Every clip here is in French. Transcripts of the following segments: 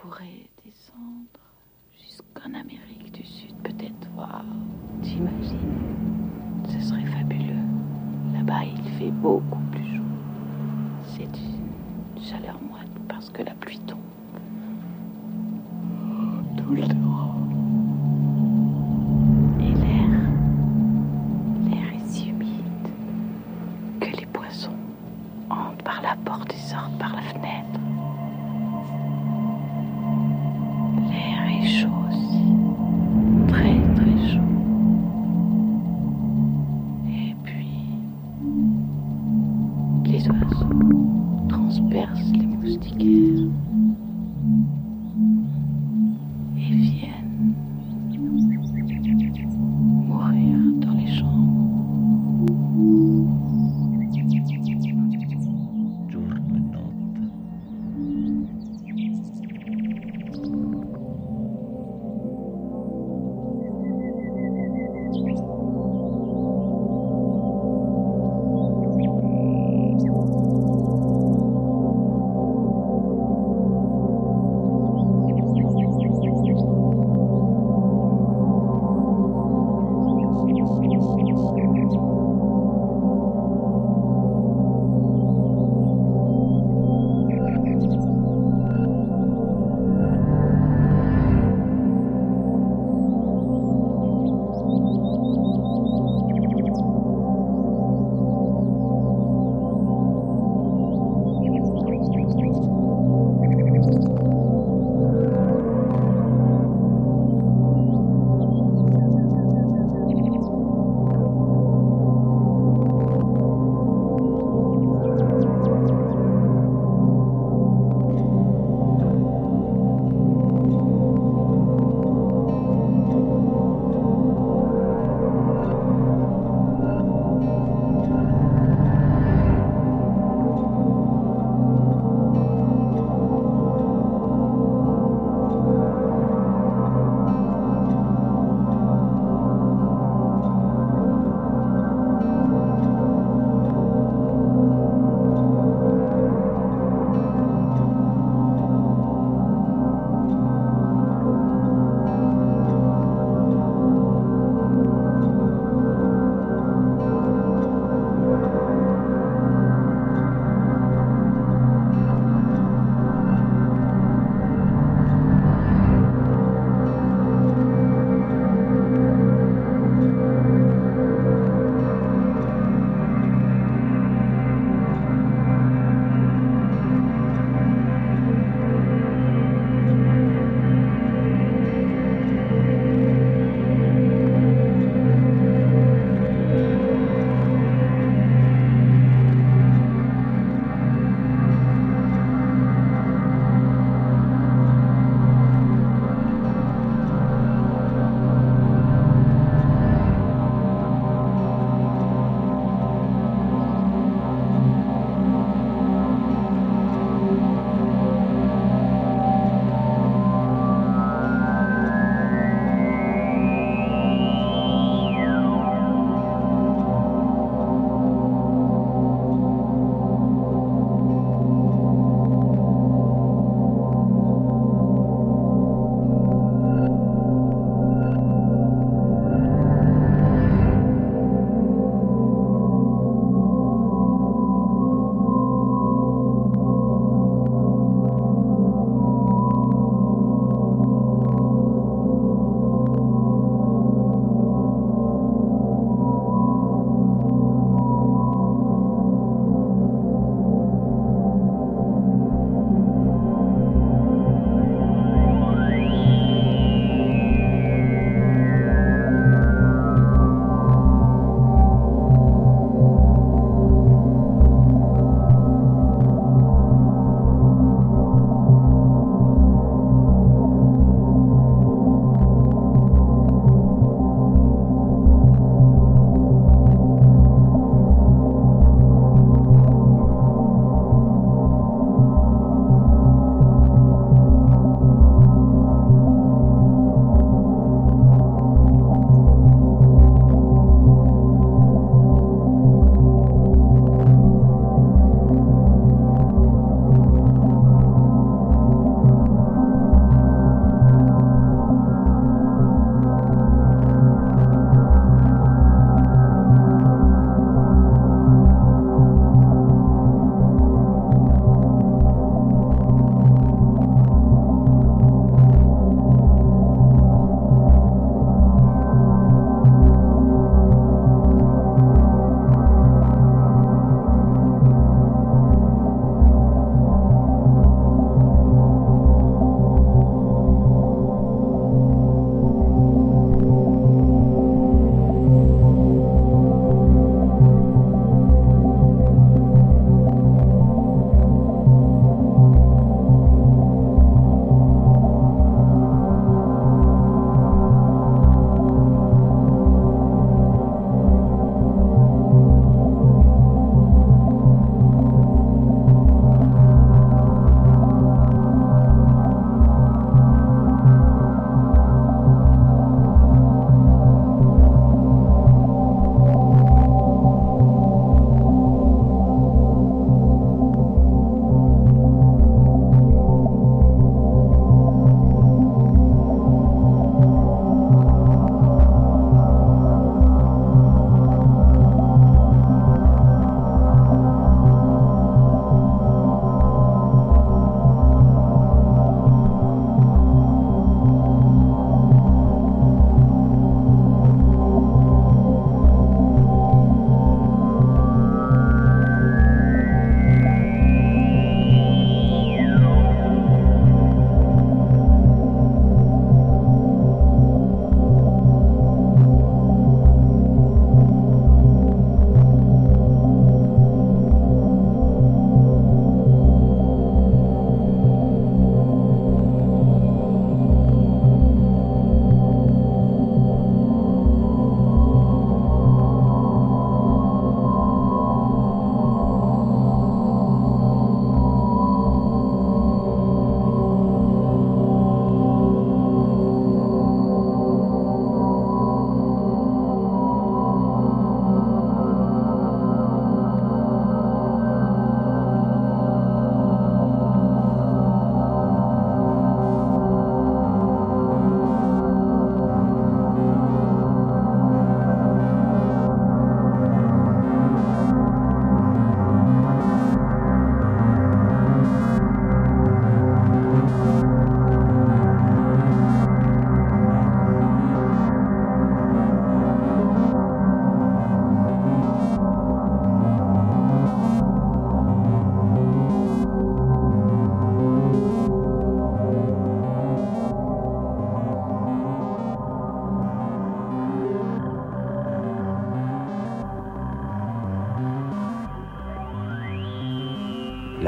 pourrait descendre jusqu'en Amérique du Sud, peut-être. Waouh, t'imagines? Ce serait fabuleux. Là-bas, il fait beaucoup plus chaud. C'est une chaleur moite parce que la pluie tombe. Tout le temps.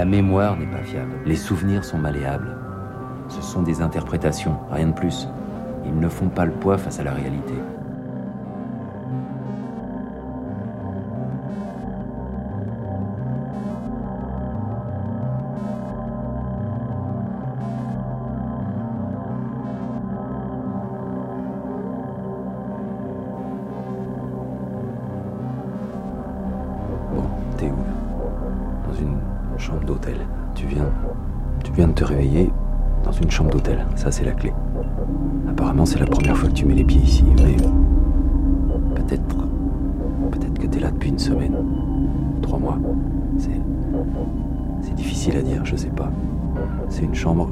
Mémoire n'est pas fiable. Les souvenirs sont malléables. Ce sont des interprétations, rien de plus. Ils ne font pas le poids face à la réalité. C'est la clé. Apparemment, c'est la première fois que tu mets les pieds ici, mais. Peut-être. Peut-être que t'es là depuis une semaine. Trois mois. C'est. C'est difficile à dire, je sais pas. C'est une chambre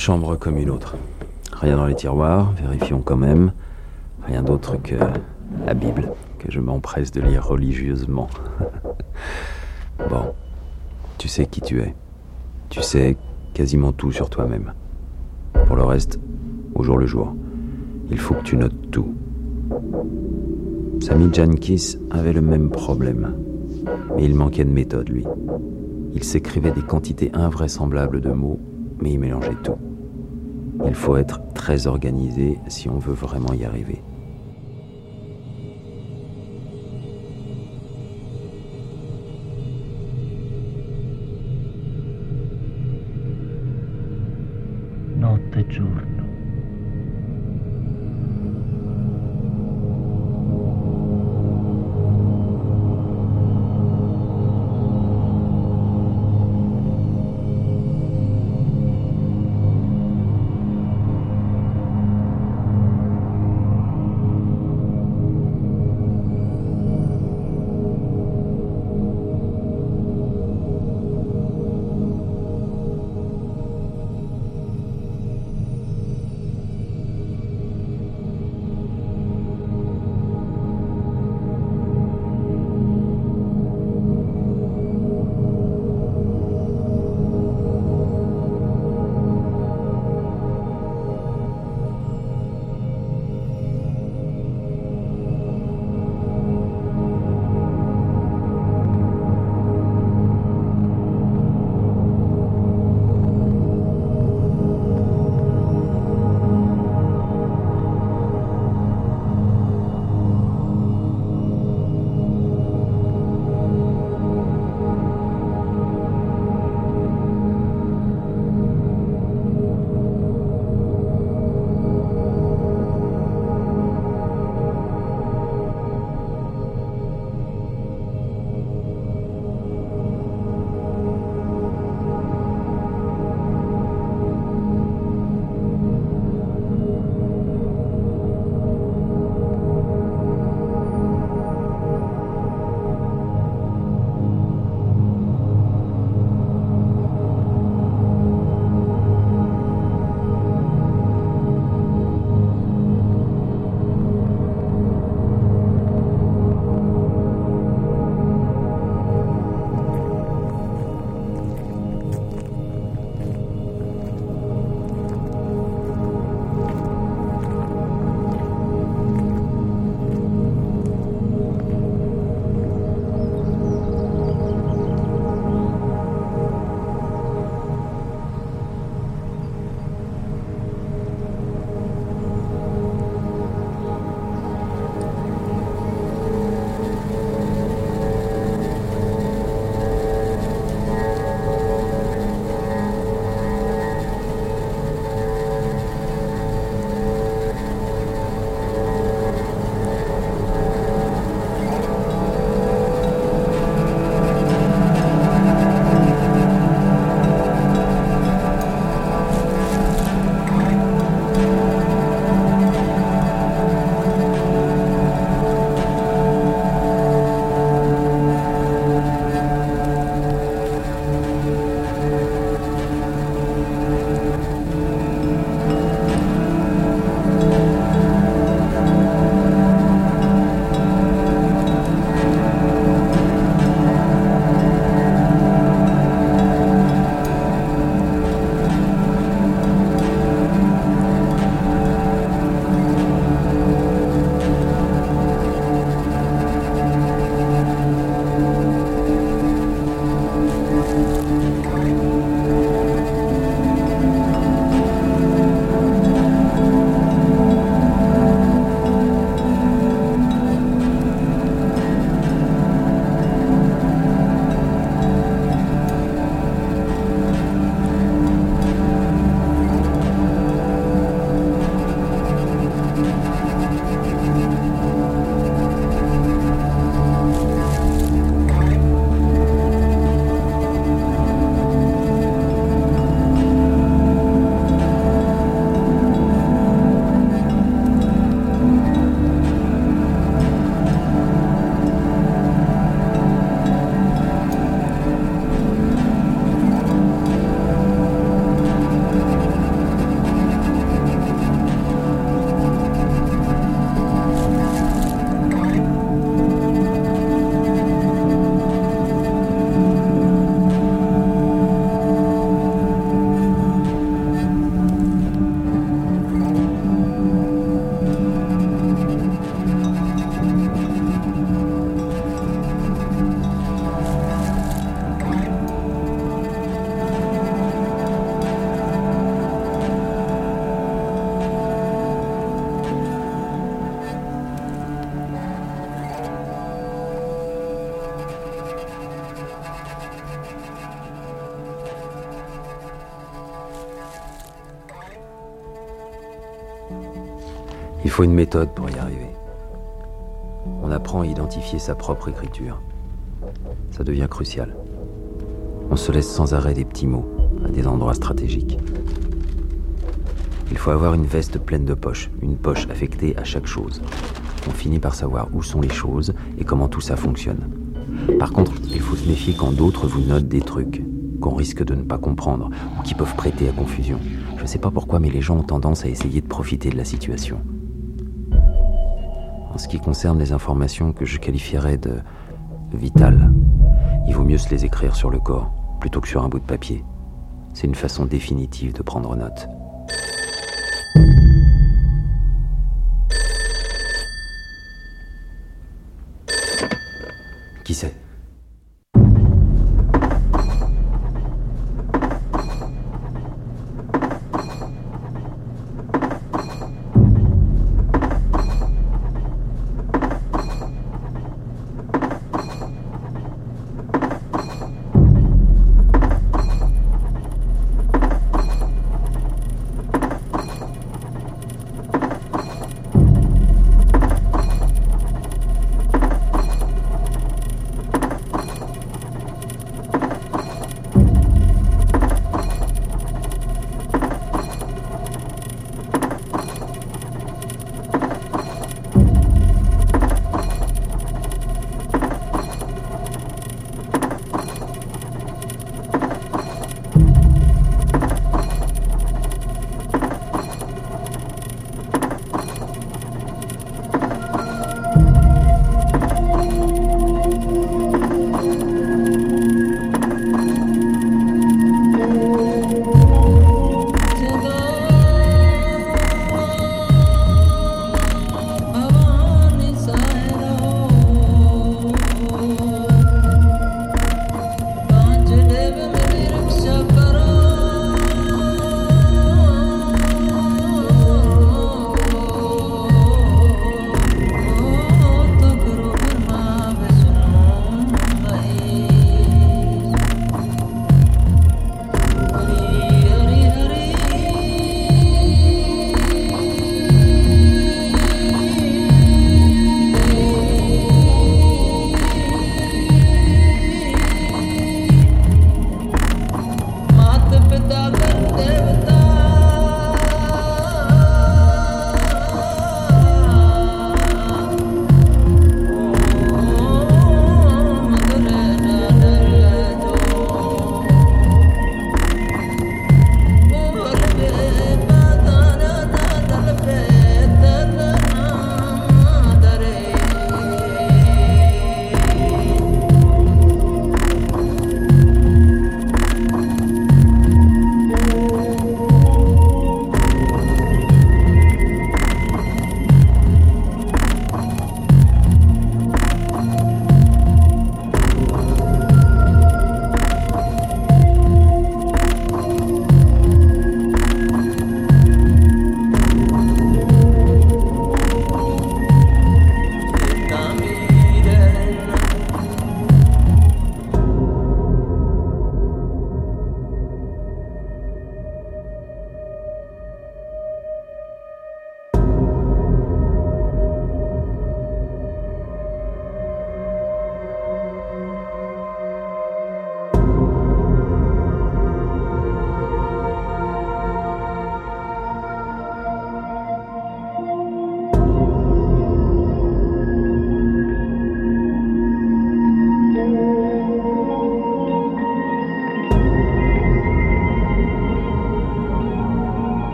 chambre comme une autre. Rien dans les tiroirs, vérifions quand même. Rien d'autre que la Bible, que je m'empresse de lire religieusement. bon, tu sais qui tu es. Tu sais quasiment tout sur toi-même. Pour le reste, au jour le jour, il faut que tu notes tout. Sami Jankis avait le même problème, mais il manquait de méthode, lui. Il s'écrivait des quantités invraisemblables de mots, mais il mélangeait tout. Il faut être très organisé si on veut vraiment y arriver. Il faut une méthode pour y arriver. On apprend à identifier sa propre écriture. Ça devient crucial. On se laisse sans arrêt des petits mots à des endroits stratégiques. Il faut avoir une veste pleine de poches, une poche affectée à chaque chose. On finit par savoir où sont les choses et comment tout ça fonctionne. Par contre, il faut se méfier quand d'autres vous notent des trucs qu'on risque de ne pas comprendre ou qui peuvent prêter à confusion. Je ne sais pas pourquoi, mais les gens ont tendance à essayer de profiter de la situation. Ce qui concerne les informations que je qualifierais de vitales, il vaut mieux se les écrire sur le corps plutôt que sur un bout de papier. C'est une façon définitive de prendre note.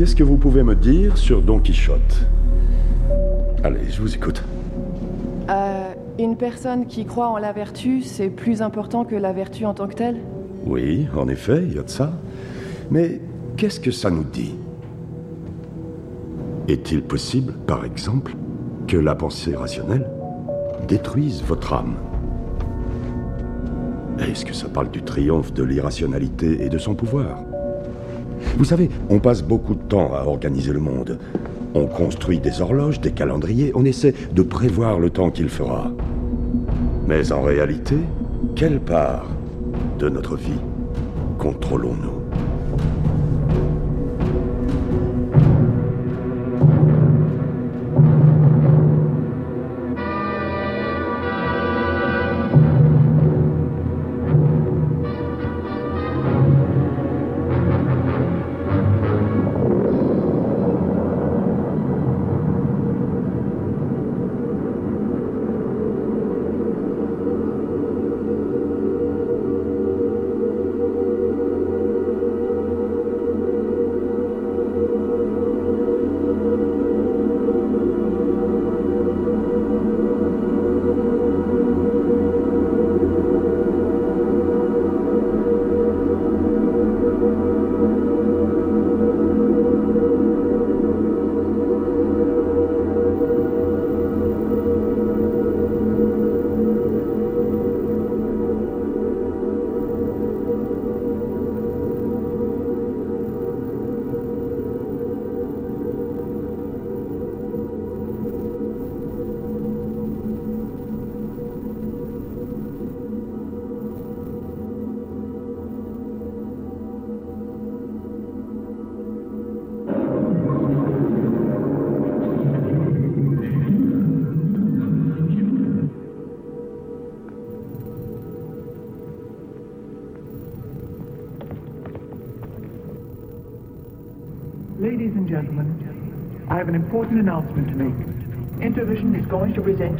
Qu'est-ce que vous pouvez me dire sur Don Quichotte? Allez, je vous écoute. Euh, une personne qui croit en la vertu, c'est plus important que la vertu en tant que telle? Oui, en effet, il y a de ça. Mais qu'est-ce que ça nous dit? Est-il possible, par exemple, que la pensée rationnelle détruise votre âme? Est-ce que ça parle du triomphe de l'irrationalité et de son pouvoir? Vous savez, on passe beaucoup de temps à organiser le monde. On construit des horloges, des calendriers, on essaie de prévoir le temps qu'il fera. Mais en réalité, quelle part de notre vie contrôlons-nous?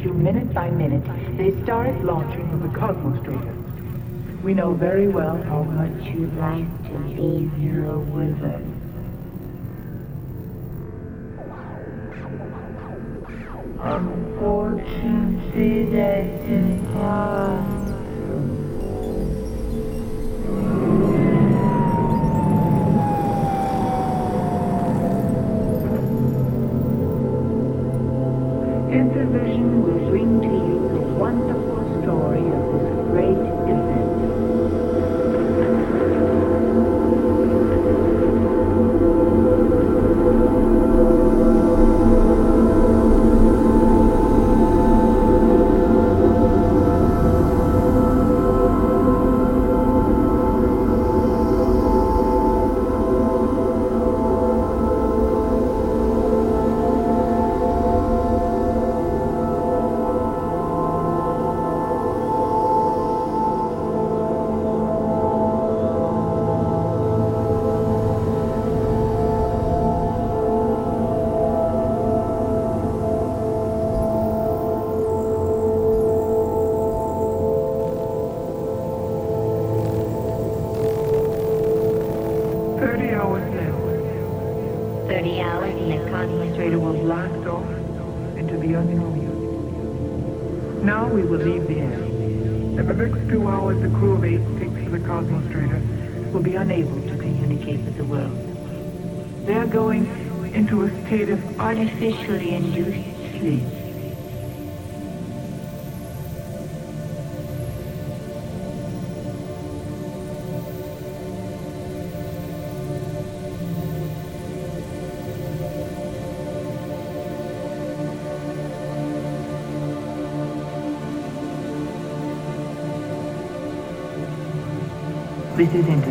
You minute by minute the historic launching of the Cosmos Trader. We know very well how much you'd like to be here with us. Unfortunately, that's impossible. represented.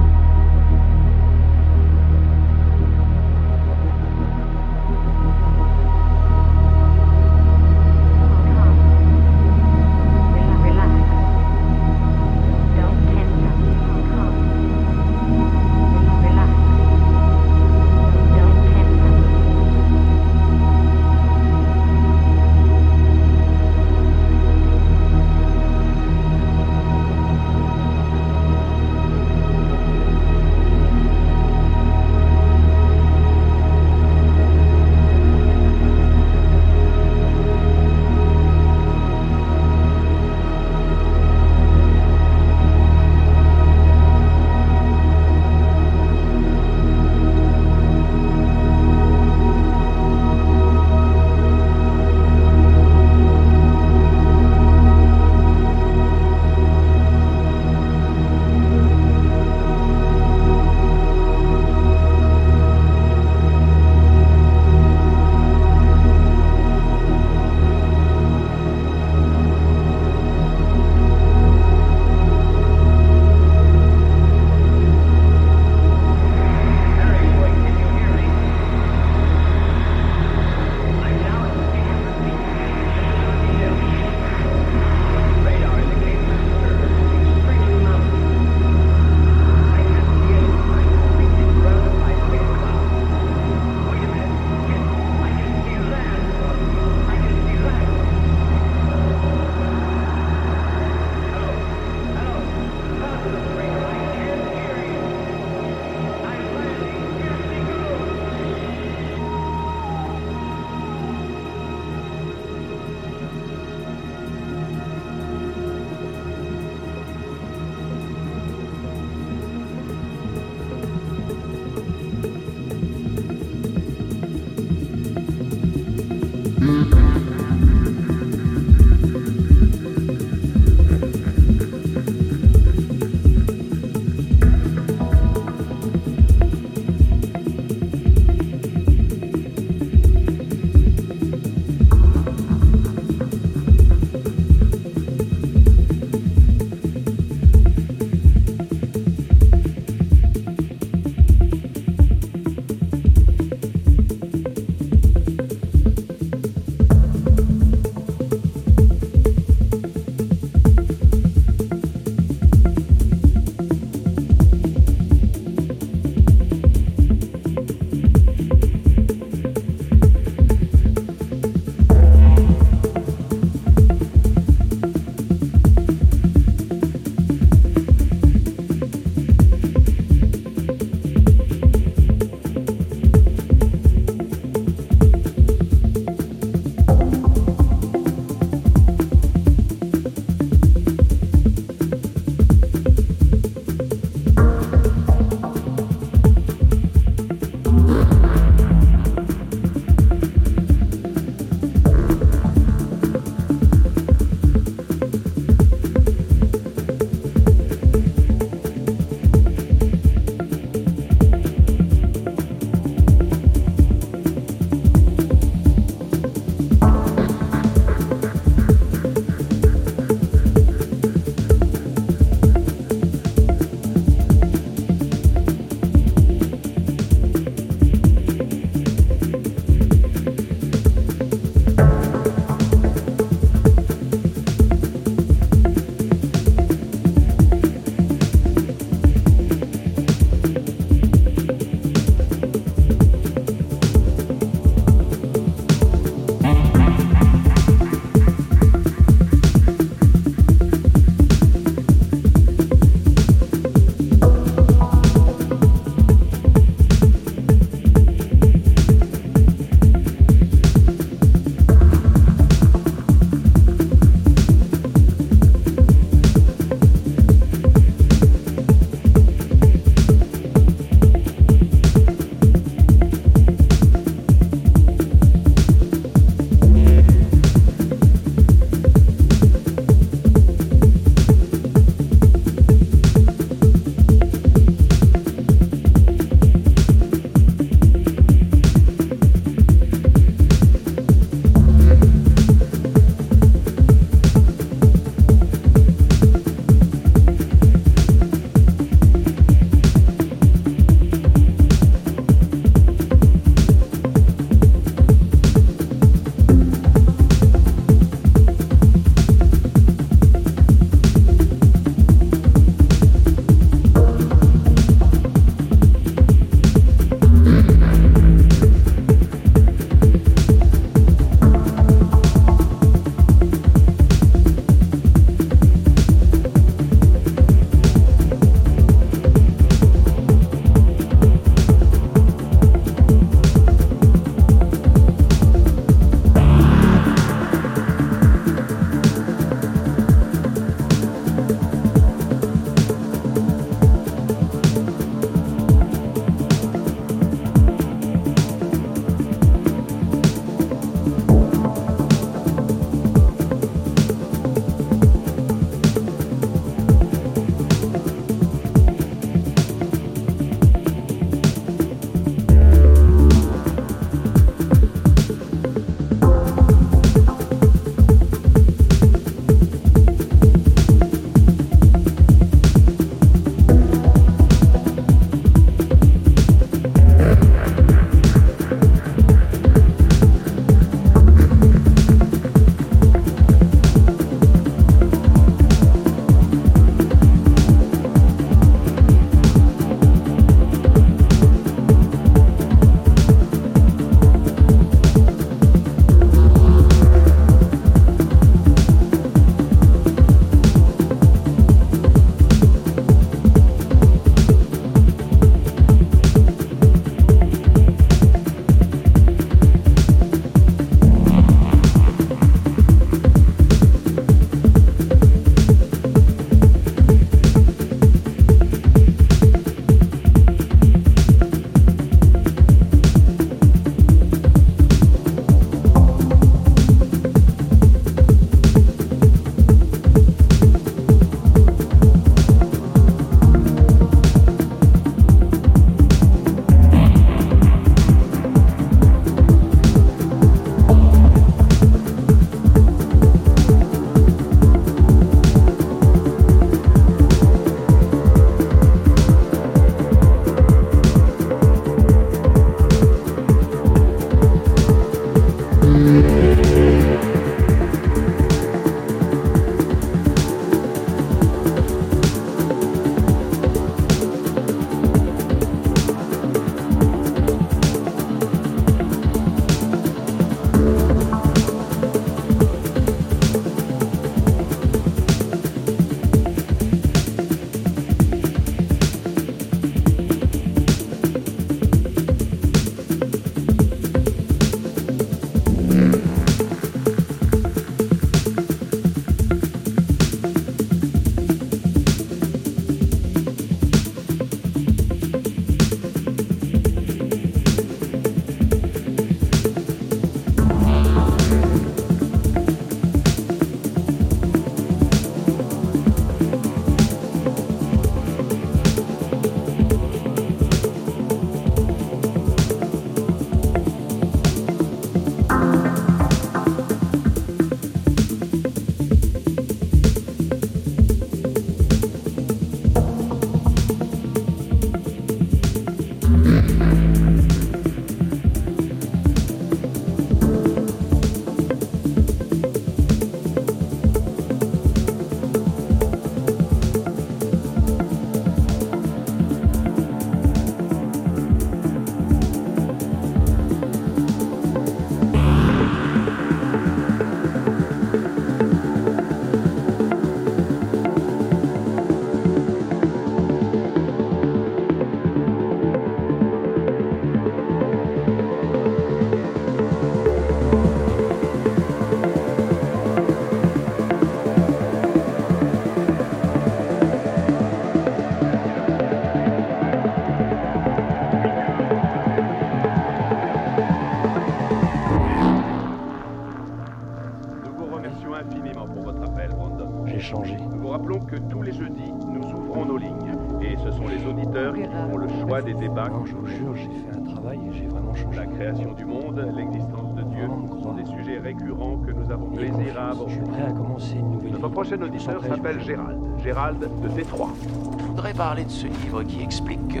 Prochain auditeur s'appelle Gérald. Gérald de Détroit. Je voudrais parler de ce livre qui explique que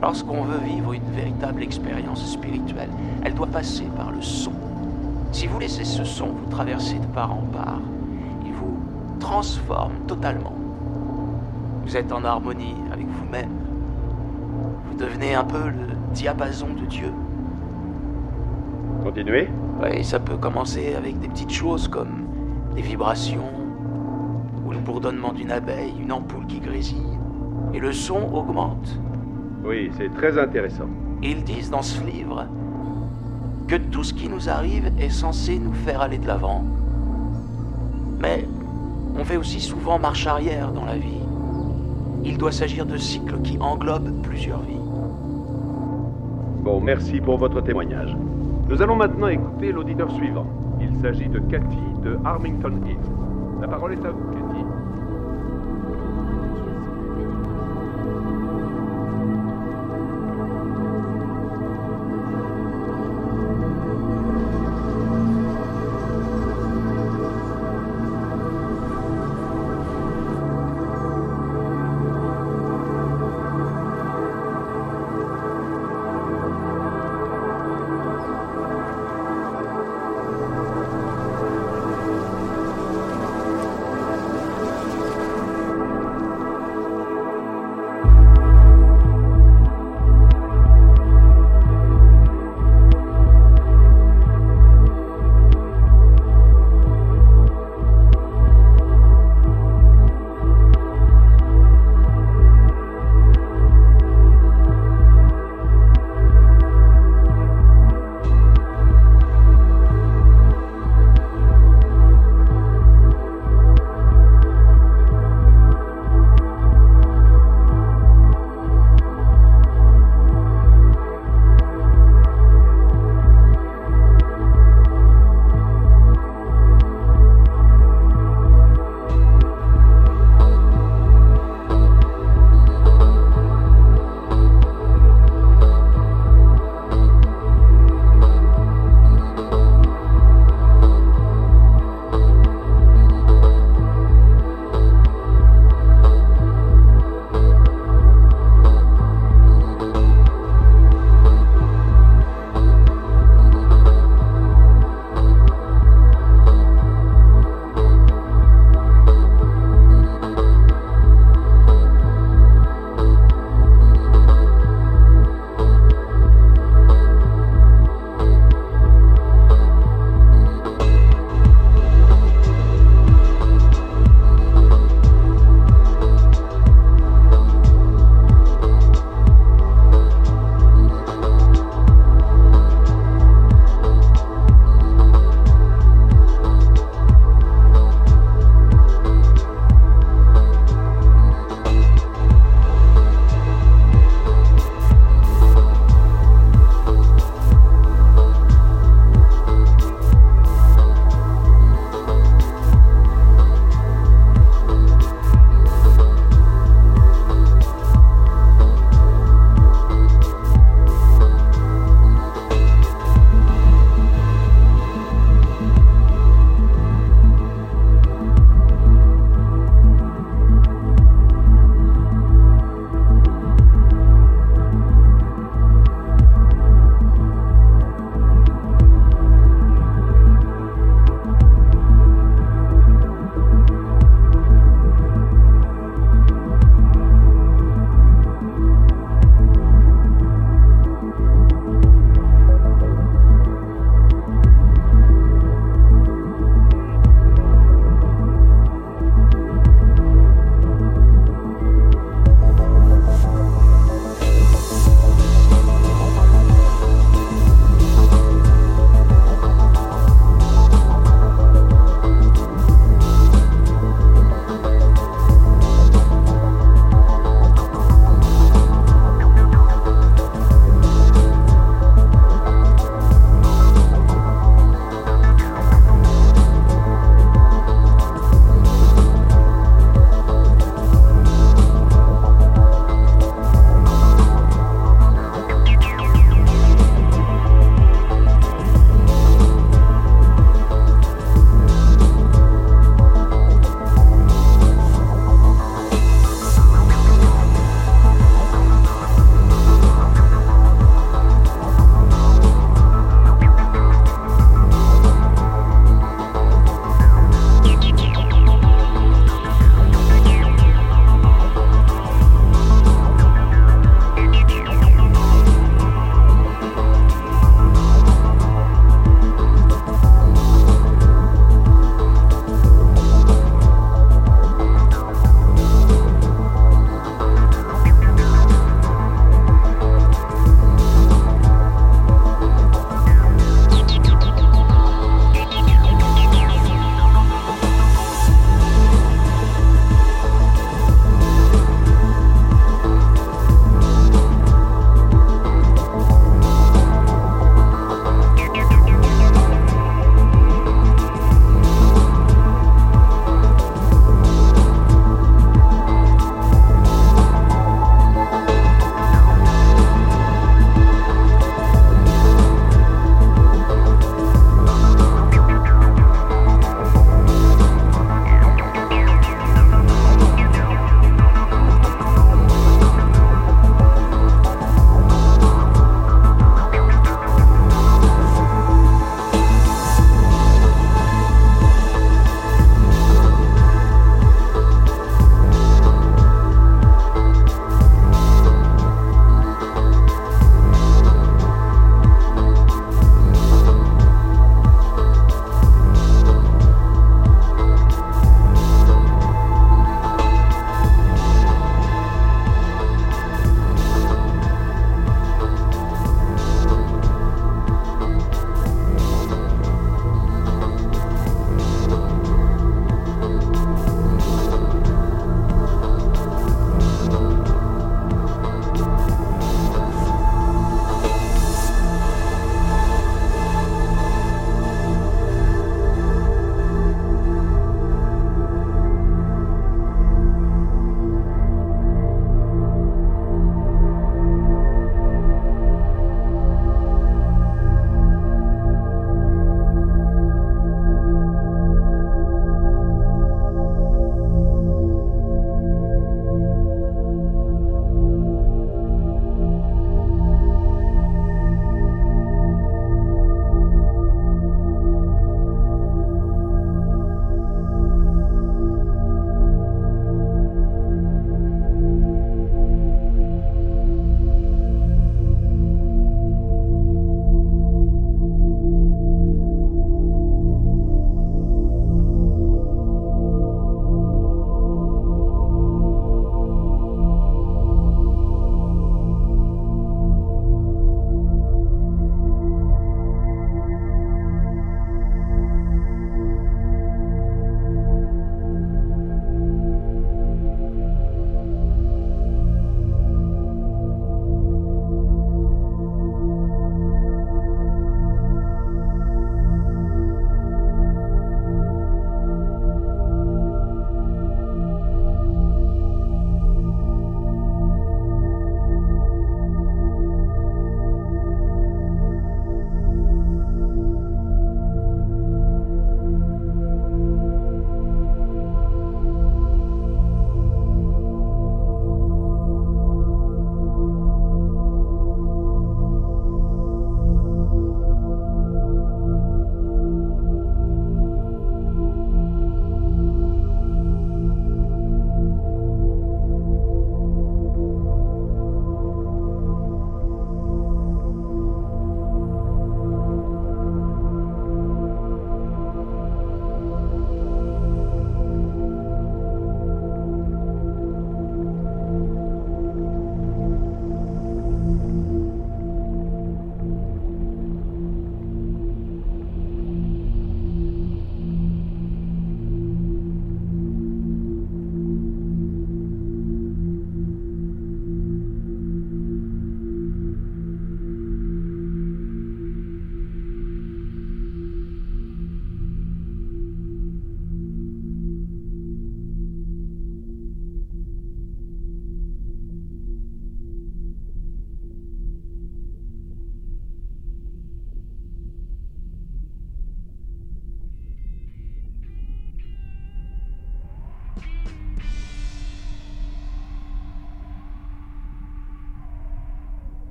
lorsqu'on veut vivre une véritable expérience spirituelle, elle doit passer par le son. Si vous laissez ce son vous traverser de part en part, il vous transforme totalement. Vous êtes en harmonie avec vous-même. Vous devenez un peu le diapason de Dieu. Continuez? Oui, ça peut commencer avec des petites choses comme des vibrations, ou le bourdonnement d'une abeille, une ampoule qui grésille. Et le son augmente. Oui, c'est très intéressant. Ils disent dans ce livre que tout ce qui nous arrive est censé nous faire aller de l'avant. Mais on fait aussi souvent marche arrière dans la vie. Il doit s'agir de cycles qui englobent plusieurs vies. Bon, merci pour votre témoignage. Nous allons maintenant écouter l'auditeur suivant. Il s'agit de Cathy Armington Hill. La parole est à vous,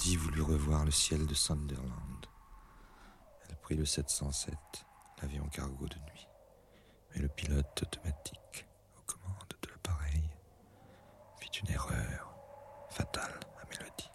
Sandy voulut revoir le ciel de Sunderland. Elle prit le 707, l'avion cargo de nuit. Mais le pilote automatique aux commandes de l'appareil fit une erreur fatale à Mélodie.